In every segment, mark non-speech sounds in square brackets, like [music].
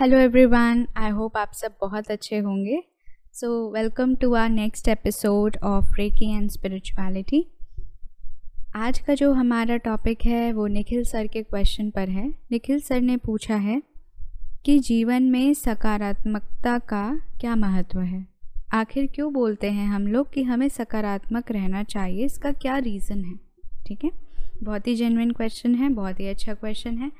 Hello everyone I hope आप सब बहुत अच्छे होंगे। So welcome to our next episode of reiki and spirituality आज का जो हमारा टॉपिक है, वो निखिल सर के क्वेश्चन पर है। निखिल सर ने पूछा है कि जीवन में सकारात्मकता का क्या महत्व है? आखिर क्यों बोलते हैं हम लोग कि हमें सकारात्मक रहना चाहिए? इसका क्या रीज़न है? ठीक है? बहुत ही जेनविन क्वेश्चन है, बहुत ही अच्छा क्वेश्चन है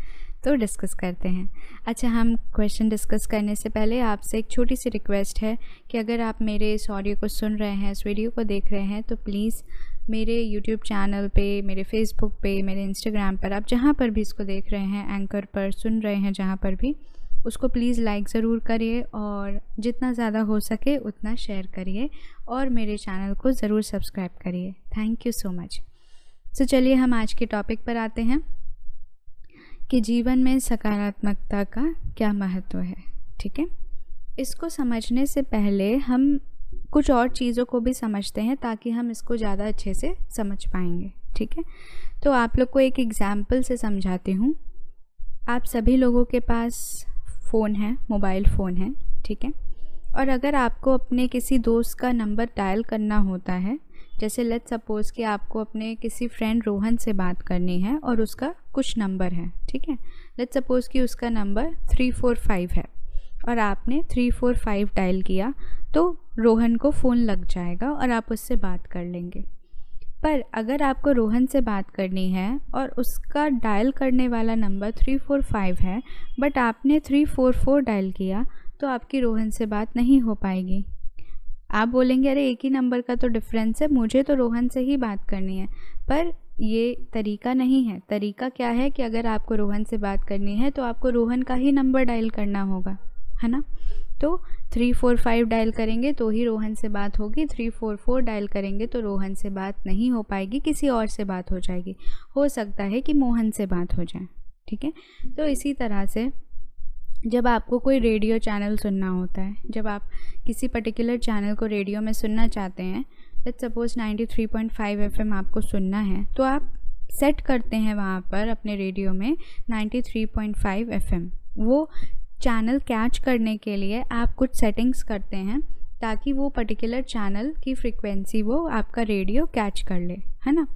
तो डिस्कस करते हैं। अच्छा हम क्वेश्चन डिस्कस करने से पहले आपसे एक छोटी सी रिक्वेस्ट है कि अगर आप मेरे इस ऑडियो को सुन रहे हैं, इस वीडियो को देख रहे हैं तो प्लीज़ मेरे यूट्यूब चैनल पे, मेरे फेसबुक पे, मेरे इंस्टाग्राम पर, आप जहाँ पर भी इसको देख रहे हैं एंकर पर सुन रहे हैं, जहाँ पर भी, उसको प्लीज़ लाइक ज़रूर करिए और जितना ज़्यादा हो सके उतना शेयर करिए और मेरे चैनल को ज़रूर सब्सक्राइब करिए। Thank you so much so चलिए हम आज के टॉपिक पर आते हैं कि जीवन में सकारात्मकता का क्या महत्व है, ठीक है? इसको समझने से पहले हम कुछ और चीज़ों को भी समझते हैं ताकि हम इसको ज़्यादा अच्छे से समझ पाएँगे, ठीक है? तो आप लोग को एक एग्ज़ाम्पल से समझाती हूँ। आप सभी लोगों के पास फ़ोन है, मोबाइल फ़ोन है, ठीक है? और अगर आपको अपने किसी दोस्त का नंबर डायल करना होता है जैसे लेट सपोज़ कि आपको अपने किसी फ्रेंड रोहन से बात करनी है और उसका कुछ नंबर है, ठीक है? लेट सपोज़ कि उसका नंबर थ्री फोर फाइव है और आपने थ्री फोर फाइव डायल किया तो रोहन को फ़ोन लग जाएगा और आप उससे बात कर लेंगे। पर अगर आपको रोहन से बात करनी है और उसका डायल करने वाला नंबर थ्री फोर फाइव है बट आपने थ्री फोर फोर डायल किया तो आपकी रोहन से बात नहीं हो पाएगी। आप बोलेंगे, अरे, एक ही नंबर का तो डिफरेंस है, मुझे तो रोहन से ही बात करनी है। पर ये तरीका नहीं है। तरीका क्या है कि अगर आपको रोहन से बात करनी है तो आपको रोहन का ही नंबर डायल करना होगा, है ना? तो थ्री फोर फाइव डायल करेंगे तो ही रोहन से बात होगी। थ्री फोर फोर डायल करेंगे तो रोहन से बात नहीं हो पाएगी, किसी और से बात हो जाएगी। हो सकता है कि मोहन से बात हो जाए, ठीक है? तो इसी तरह से जब आपको कोई रेडियो चैनल सुनना होता है, जब आप किसी पर्टिकुलर चैनल को रेडियो में सुनना चाहते हैं लेट सपोज़ 93.5 एफएम आपको सुनना है तो आप सेट करते हैं वहाँ पर अपने रेडियो में 93.5 एफएम वो चैनल कैच करने के लिए आप कुछ सेटिंग्स करते हैं ताकि वो पर्टिकुलर चैनल की फ्रिक्वेंसी वो आपका रेडियो कैच कर ले, है ना?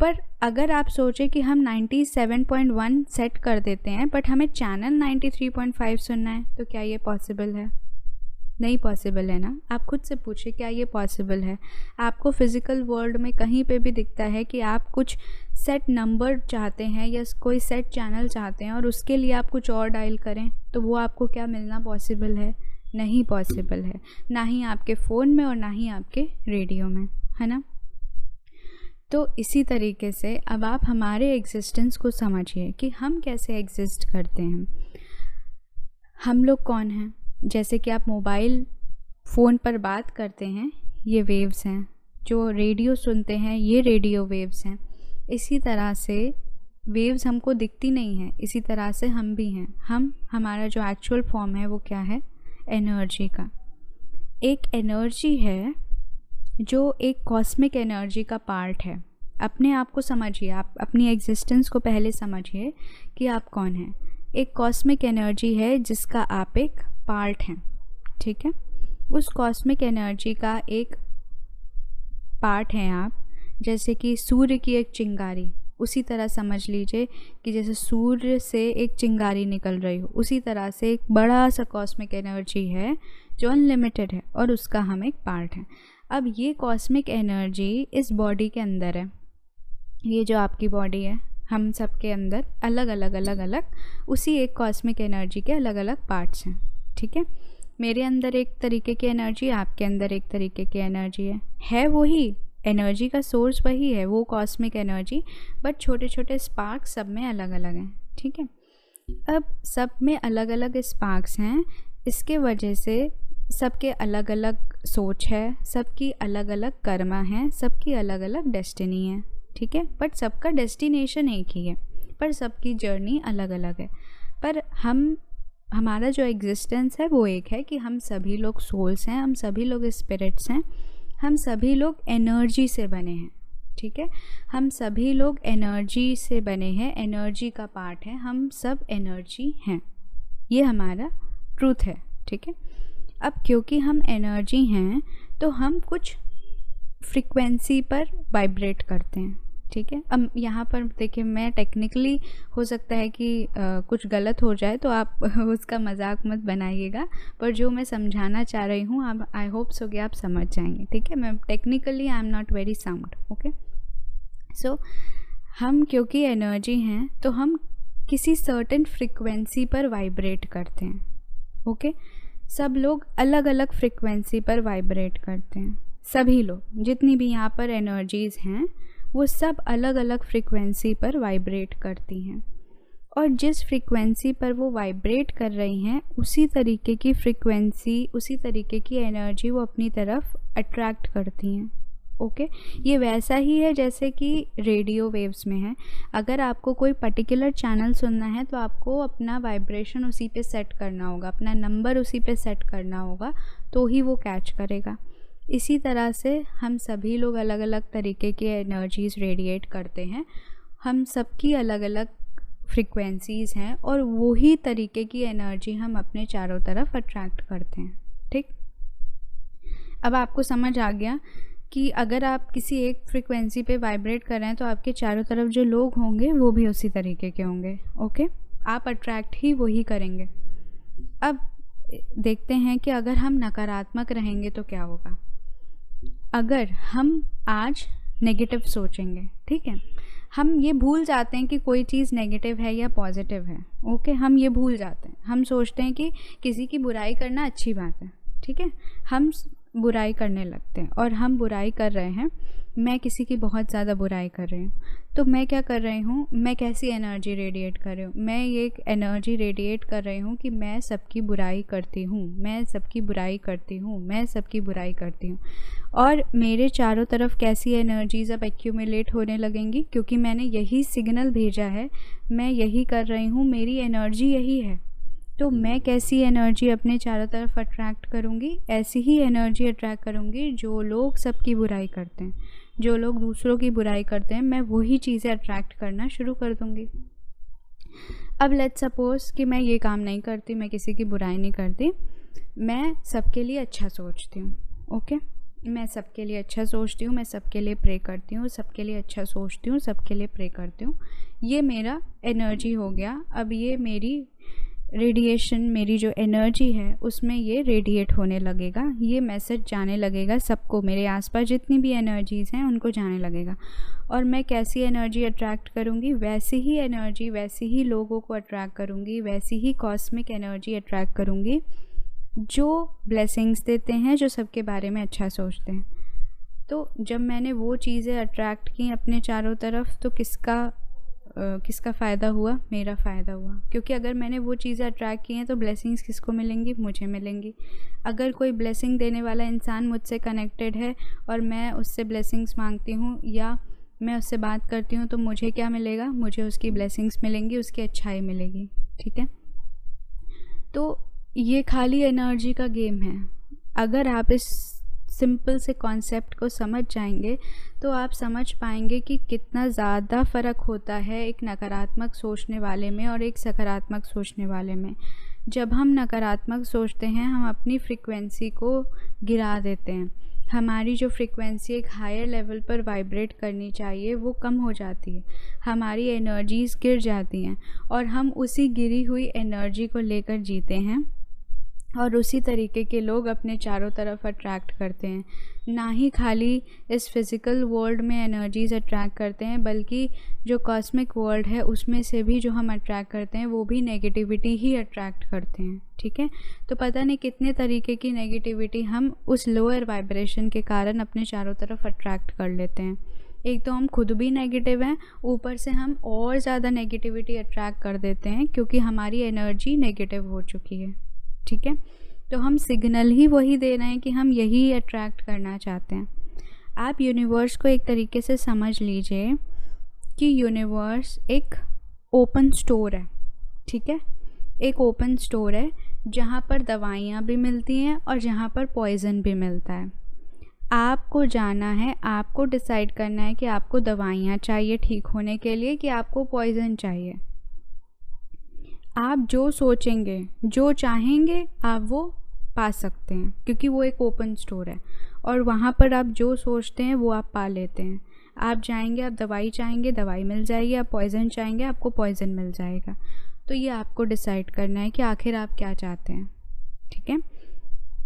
पर अगर आप सोचें कि हम 97.1 सेट कर देते हैं बट हमें चैनल 93.5 सुनना है तो क्या ये पॉसिबल है? नहीं पॉसिबल है ना? आप खुद से पूछिए, क्या ये पॉसिबल है? आपको फ़िज़िकल वर्ल्ड में कहीं पे भी दिखता है कि आप कुछ सेट नंबर चाहते हैं या कोई सेट चैनल चाहते हैं और उसके लिए आप कुछ और डायल करें तो वो आपको क्या मिलना पॉसिबल है? नहीं पॉसिबल है। ना ही आपके फ़ोन में और ना ही आपके रेडियो में, है ना? तो इसी तरीके से अब आप हमारे एग्जिस्टेंस को समझिए कि हम कैसे एग्जिस्ट करते हैं। हम लोग कौन हैं? जैसे कि आप मोबाइल फ़ोन पर बात करते हैं, ये वेव्स हैं। जो रेडियो सुनते हैं, ये रेडियो वेव्स हैं। इसी तरह से वेव्स हमको दिखती नहीं हैं। इसी तरह से हम भी हैं। हम, हमारा जो एक्चुअल फॉर्म है वो क्या है? एनर्जी का। एक एनर्जी है जो एक कॉस्मिक एनर्जी का पार्ट है। अपने आप को समझिए, आप अपनी एग्जिस्टेंस को पहले समझिए कि आप कौन हैं। एक कॉस्मिक एनर्जी है जिसका आप एक पार्ट हैं, ठीक है? उस कॉस्मिक एनर्जी का एक पार्ट हैं आप, जैसे कि सूर्य की एक चिंगारी। उसी तरह समझ लीजिए कि जैसे सूर्य से एक चिंगारी निकल रही हो, उसी तरह से एक बड़ा सा कॉस्मिक एनर्जी है जो अनलिमिटेड है और उसका हम एक पार्ट है। अब ये कॉस्मिक एनर्जी इस बॉडी के अंदर है। ये जो आपकी बॉडी है, हम सब के अंदर अलग अलग अलग अलग उसी एक कॉस्मिक एनर्जी के अलग अलग पार्ट्स हैं। ठीक है? मेरे अंदर एक तरीके की एनर्जी आपके अंदर एक तरीके की एनर्जी है। है वही एनर्जी का सोर्स वही है, वो कॉस्मिक एनर्जी बट छोटे छोटे स्पार्क सब में अलग अलग हैं। ठीक है? अब सब में अलग अलग स्पार्क्स हैं, इसके वजह से सबके अलग अलग सोच है, सबकी अलग अलग कर्मा है, सबकी अलग अलग डेस्टिनी है, ठीक है? बट सबका डेस्टिनेशन एक ही है, पर सबकी जर्नी अलग अलग है। पर हम, हमारा जो एग्जिस्टेंस है वो एक है कि हम सभी लोग सोल्स हैं, हम सभी लोग स्पिरिट्स हैं, हम सभी लोग एनर्जी से बने हैं, ठीक है? हम सभी लोग एनर्जी से बने हैं एनर्जी का पार्ट है, हम सब एनर्जी हैं। ये हमारा ट्रूथ है, ठीक है? अब क्योंकि हम एनर्जी हैं तो हम कुछ फ्रीक्वेंसी पर वाइब्रेट करते हैं ठीक है? अब यहाँ पर देखिए मैं टेक्निकली हो सकता है कि आ, कुछ गलत हो जाए तो आप [laughs] उसका मज़ाक मत बनाइएगा पर जो मैं समझाना चाह रही हूँ आप आई होप सो कि आप समझ जाएँगे ठीक है? मैं technically I am not very sound okay so हम क्योंकि एनर्जी हैं तो हम किसी सर्टन फ्रिक्वेंसी पर वाइब्रेट करते हैं ओके सब लोग अलग अलग फ्रिक्वेंसी पर वाइब्रेट करते हैं। सभी लोग, जितनी भी यहाँ पर एनर्जीज़ हैं, वो सब अलग अलग फ्रिक्वेंसी पर वाइब्रेट करती हैं। और जिस फ्रिक्वेंसी पर वो वाइब्रेट कर रही हैं, उसी तरीके की फ्रिक्वेंसी उसी तरीके की एनर्जी वो अपनी तरफ़ अट्रैक्ट करती हैं। ओके? ये वैसा ही है जैसे कि रेडियो वेव्स में है। अगर आपको कोई पर्टिकुलर चैनल सुनना है तो आपको अपना वाइब्रेशन उसी पे सेट करना होगा, अपना नंबर उसी पे सेट करना होगा तो ही वो कैच करेगा। इसी तरह से हम सभी लोग अलग अलग तरीके के एनर्जीज़ रेडिएट करते हैं। हम सबकी अलग अलग फ्रिक्वेंसीज़ हैं और वही तरीके की एनर्जी हम अपने चारों तरफ़ अट्रैक्ट करते हैं, ठीक? अब आपको समझ आ गया कि अगर आप किसी एक फ्रिक्वेंसी पे वाइब्रेट कर रहे हैं तो आपके चारों तरफ़ जो लोग होंगे, वो भी उसी तरीके के होंगे ओके आप अट्रैक्ट ही वही करेंगे। अब, देखते हैं कि अगर हम नकारात्मक रहेंगे तो क्या होगा? अगर हम आज नेगेटिव सोचेंगे, ठीक है? हम ये भूल जाते हैं कि कोई चीज़ नेगेटिव है या पॉजिटिव है ओके हम ये भूल जाते हैं। हम सोचते हैं कि किसी की बुराई करना अच्छी बात है, ठीक है? हम बुराई करने लगते हैं। और हम बुराई कर रहे हैं, मैं किसी की बहुत ज़्यादा बुराई कर रही हूँ। तो मैं क्या कर रही हूँ? मैं कैसी एनर्जी रेडिएट कर रही हूँ? मैं ये एनर्जी रेडिएट कर रही हूँ कि मैं सबकी बुराई करती हूँ। मैं सबकी बुराई करती हूँ। मैं सबकी बुराई करती हूँ। और मेरे चारों तरफ़ कैसी एनर्जीज़ अब एक्यूमुलेट होने लगेंगी? क्योंकि मैंने यही सिग्नल भेजा है। मैं यही कर रही हूँ। मेरी एनर्जी यही है। तो मैं कैसी एनर्जी अपने चारों तरफ़ अट्रैक्ट करूँगी? ऐसी ही एनर्जी अट्रैक्ट करूँगी जो लोग सबकी बुराई करते हैं। जो लोग दूसरों की बुराई करते हैं, मैं वही चीज़ें अट्रैक्ट करना शुरू कर दूँगी। अब लेट सपोज़ कि मैं ये काम नहीं करती, मैं किसी की बुराई नहीं करती। मैं सबके लिए अच्छा सोचती हूँ, ओके? मैं सबके लिए अच्छा सोचती हूँ, मैं सबके लिए प्रे करती हूँ, सबके लिए अच्छा सोचती हूँ, सबके लिए प्रे करती हूँ। ये मेरा एनर्जी हो गया। अब ये मेरी रेडिएशन मेरी जो एनर्जी है, उसमें ये रेडिएट होने लगेगा। ये मैसेज जाने लगेगा सबको। मेरे आसपास जितनी भी एनर्जीज़ हैं, उनको जाने लगेगा। और मैं कैसी एनर्जी अट्रैक्ट करूँगी? वैसी ही एनर्जी वैसे ही लोगों को अट्रैक्ट करूँगी, वैसी ही कॉस्मिक एनर्जी अट्रैक्ट करूँगी, जो ब्लेसिंग्स देते हैं, जो सबके बारे में अच्छा सोचते हैं। तो जब मैंने वो चीज़ें अट्रैक्ट की अपने चारों तरफ़ तो किसका किसका फ़ायदा हुआ? मेरा फ़ायदा हुआ। क्योंकि अगर मैंने वो चीज़ें अट्रैक्ट की हैं तो ब्लेसिंग्स किसको मिलेंगी? मुझे मिलेंगी। अगर कोई ब्लेसिंग देने वाला इंसान मुझसे कनेक्टेड है और मैं उससे ब्लेसिंग्स मांगती हूँ या मैं उससे बात करती हूँ तो मुझे क्या मिलेगा? मुझे उसकी ब्लेसिंग्स मिलेंगी, उसकी अच्छाई मिलेगी। ठीक है? तो ये खाली एनर्जी का गेम है। अगर आप इस सिंपल से कॉन्सेप्ट को समझ जाएँगे तो आप समझ पाएँगे कि कितना ज़्यादा फ़र्क होता है एक नकारात्मक सोचने वाले में और एक सकारात्मक सोचने वाले में। जब हम नकारात्मक सोचते हैं, हम अपनी फ्रिक्वेंसी को गिरा देते हैं। हमारी जो फ्रिक्वेंसी एक हायर लेवल पर वाइब्रेट करनी चाहिए, वो कम हो जाती है। हमारी एनर्जीज़ गिर जाती हैं और हम उसी गिरी हुई एनर्जी को लेकर जीते हैं। और उसी तरीके के लोग अपने चारों तरफ़ अट्रैक्ट करते हैं। ना ही खाली इस फ़िज़िकल वर्ल्ड में एनर्जीज़ अट्रैक्ट करते हैं, बल्कि जो कॉस्मिक वर्ल्ड है, उसमें से भी जो हम अट्रैक्ट करते हैं, वो भी नेगेटिविटी ही अट्रैक्ट करते हैं, ठीक है? तो पता नहीं कितने तरीके की नेगेटिविटी हम उस लोअर वाइब्रेशन के कारण अपने चारों तरफ़ अट्रैक्ट कर लेते हैं। एक तो हम खुद भी नेगेटिव हैं, ऊपर से हम और ज़्यादा नेगेटिविटी अट्रैक्ट कर देते हैं, क्योंकि हमारी एनर्जी नेगेटिव हो चुकी है। ठीक है? तो हम सिग्नल ही वही दे रहे हैं कि हम यही अट्रैक्ट करना चाहते हैं। आप यूनिवर्स को एक तरीके से समझ लीजिए कि यूनिवर्स एक ओपन स्टोर है, ठीक है? एक ओपन स्टोर है, जहाँ पर दवाइयाँ भी मिलती हैं और जहाँ पर पॉइज़न भी मिलता है। आपको जाना है, आपको डिसाइड करना है कि आपको दवाइयाँ चाहिए ठीक होने के लिए कि आपको पॉइज़न चाहिए। आप जो सोचेंगे, जो चाहेंगे, आप वो पा सकते हैं, क्योंकि वो एक ओपन स्टोर है। और वहाँ पर आप जो सोचते हैं, वो आप पा लेते हैं। आप जाएँगे, आप दवाई चाहेंगे, दवाई मिल जाएगी, आप पॉइज़न चाहेंगे, आपको पॉइज़न मिल जाएगा। तो ये आपको डिसाइड करना है कि आखिर आप क्या चाहते हैं, ठीक है?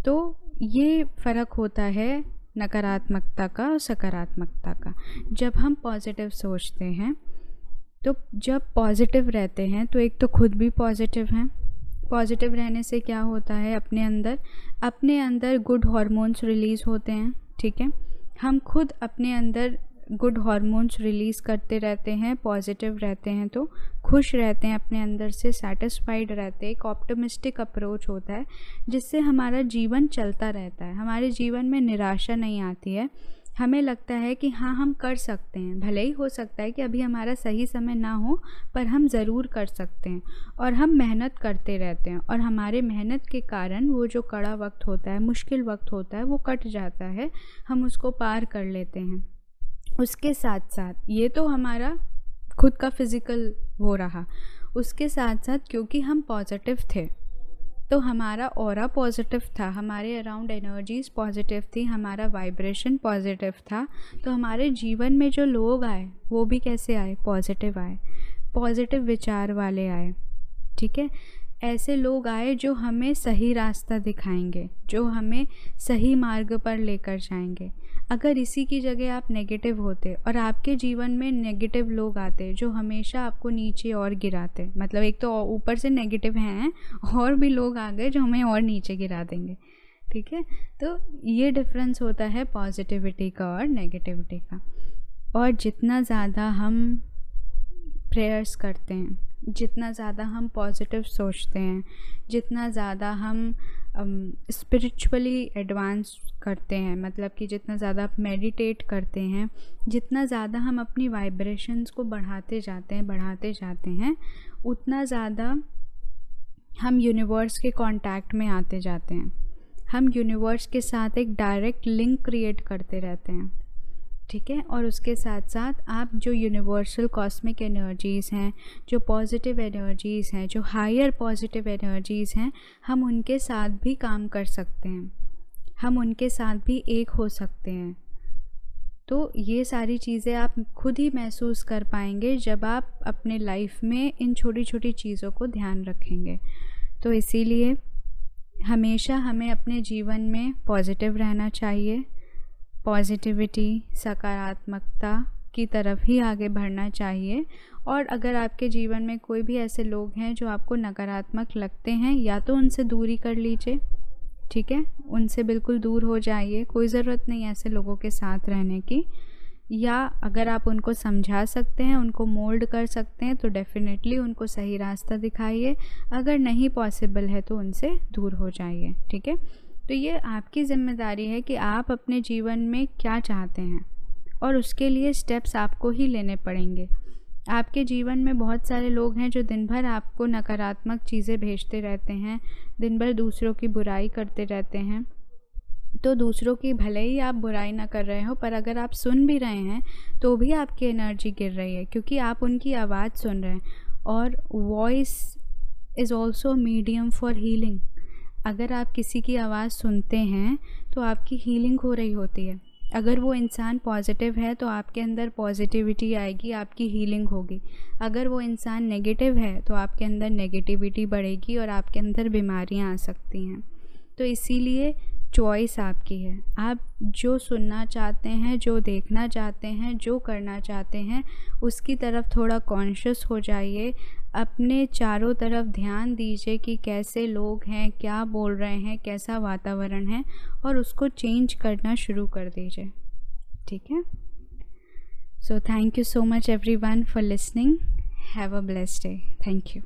तो ये फ़र्क होता है नकारात्मकता का और सकारात्मकता का। जब हम पॉजिटिव सोचते हैं तो जब पॉजिटिव रहते हैं तो एक तो खुद भी पॉजिटिव हैं। पॉजिटिव रहने से क्या होता है अपने अंदर? अपने अंदर गुड हार्मोन्स रिलीज़ होते हैं, ठीक है? हम खुद अपने अंदर गुड हार्मोन्स रिलीज़ करते रहते हैं पॉजिटिव रहते हैं तो खुश रहते हैं, अपने अंदर से सेटिस्फाइड रहते हैं। एक ऑप्टोमिस्टिक अप्रोच होता है, जिससे हमारा जीवन चलता रहता है। हमारे जीवन में निराशा नहीं आती है। हमें लगता है कि हाँ हम कर सकते हैं। भले ही हो सकता है कि अभी हमारा सही समय ना हो, पर हम ज़रूर कर सकते हैं और हम मेहनत करते रहते हैं और हमारे मेहनत के कारण वो जो कड़ा वक्त होता है, मुश्किल वक्त होता है, वो कट जाता है। हम उसको पार कर लेते हैं। उसके साथ साथ ये तो हमारा खुद का फ़िज़िकल हो रहा। उसके साथ साथ क्योंकि हम पॉजिटिव थे तो हमारा और पॉजिटिव था, हमारे अराउंड एनर्जीज पॉजिटिव थी, हमारा वाइब्रेशन पॉजिटिव था तो हमारे जीवन में जो लोग आए, वो भी कैसे आए? पॉजिटिव आए पॉजिटिव विचार वाले आए, ठीक है? ऐसे लोग आए जो हमें सही रास्ता दिखाएँगे, जो हमें सही मार्ग पर लेकर जाएँगे। अगर इसी की जगह आप नेगेटिव होते और आपके जीवन में नेगेटिव लोग आते जो हमेशा आपको नीचे और गिराते मतलब एक तो ऊपर से नेगेटिव हैं और भी लोग आ गए जो हमें और नीचे गिरा देंगे, ठीक है? तो ये डिफरेंस होता है पॉजिटिविटी का और नेगेटिविटी का। और जितना ज़्यादा हम प्रेयर्स करते हैं, जितना ज़्यादा हम पॉजिटिव सोचते हैं, जितना ज़्यादा हम स्पिरिचुअली एडवांस करते हैं। मतलब कि जितना ज़्यादा आप मेडिटेट करते हैं, जितना ज़्यादा हम अपनी वाइब्रेशंस को बढ़ाते जाते हैं, बढ़ाते जाते हैं, उतना ज़्यादा हम यूनिवर्स के कांटेक्ट में आते जाते हैं। हम यूनिवर्स के साथ एक डायरेक्ट लिंक क्रिएट करते रहते हैं। ठीक है? और उसके साथ साथ आप जो यूनिवर्सल कॉस्मिक एनर्जीज़ हैं, जो पॉजिटिव एनर्जीज़ हैं, जो हायर पॉजिटिव एनर्जीज़ हैं, हम उनके साथ भी काम कर सकते हैं। हम उनके साथ भी एक हो सकते हैं। तो ये सारी चीज़ें आप खुद ही महसूस कर पाएँगे जब आप अपने लाइफ में इन छोटी छोटी चीज़ों को ध्यान रखेंगे। तो इसीलिए हमेशा हमें अपने जीवन में पॉजिटिव रहना चाहिए। पॉजिटिविटी, सकारात्मकता की तरफ़ ही आगे बढ़ना चाहिए। और अगर आपके जीवन में कोई भी ऐसे लोग हैं जो आपको नकारात्मक लगते हैं, या तो उनसे दूरी कर लीजिए, ठीक है? उनसे बिल्कुल दूर हो जाइए, कोई ज़रूरत नहीं ऐसे लोगों के साथ रहने की। या अगर आप उनको समझा सकते हैं, उनको मोल्ड कर सकते हैं तो डेफ़िनेटली उनको सही रास्ता दिखाइए। अगर नहीं पॉसिबल है तो उनसे दूर हो जाइए, ठीक है? तो ये आपकी ज़िम्मेदारी है कि आप अपने जीवन में क्या चाहते हैं और उसके लिए स्टेप्स आपको ही लेने पड़ेंगे। आपके जीवन में बहुत सारे लोग हैं जो दिन भर आपको नकारात्मक चीज़ें भेजते रहते हैं, दिन भर दूसरों की बुराई करते रहते हैं। तो दूसरों की भले ही आप बुराई ना कर रहे हो, पर अगर आप सुन भी रहे हैं तो भी आपकी एनर्जी गिर रही है, क्योंकि आप उनकी आवाज़ सुन रहे हैं। और voice is also medium for healing अगर आप किसी की आवाज़ सुनते हैं तो आपकी हीलिंग हो रही होती है। अगर वो इंसान पॉजिटिव है तो आपके अंदर पॉजिटिविटी आएगी, आपकी हीलिंग होगी। अगर वो इंसान नेगेटिव है तो आपके अंदर नेगेटिविटी बढ़ेगी और आपके अंदर बीमारियाँ आ सकती हैं। तो इसीलिए चॉइस आपकी है। आप जो सुनना चाहते हैं, जो देखना चाहते हैं, जो करना चाहते हैं, उसकी तरफ़ थोड़ा कॉन्शियस हो जाइए। अपने चारों तरफ़ ध्यान दीजिए कि कैसे लोग हैं, क्या बोल रहे हैं, कैसा वातावरण है और उसको चेंज करना शुरू कर दीजिए। ठीक है? So thank you so much everyone for listening have a blessed day thank you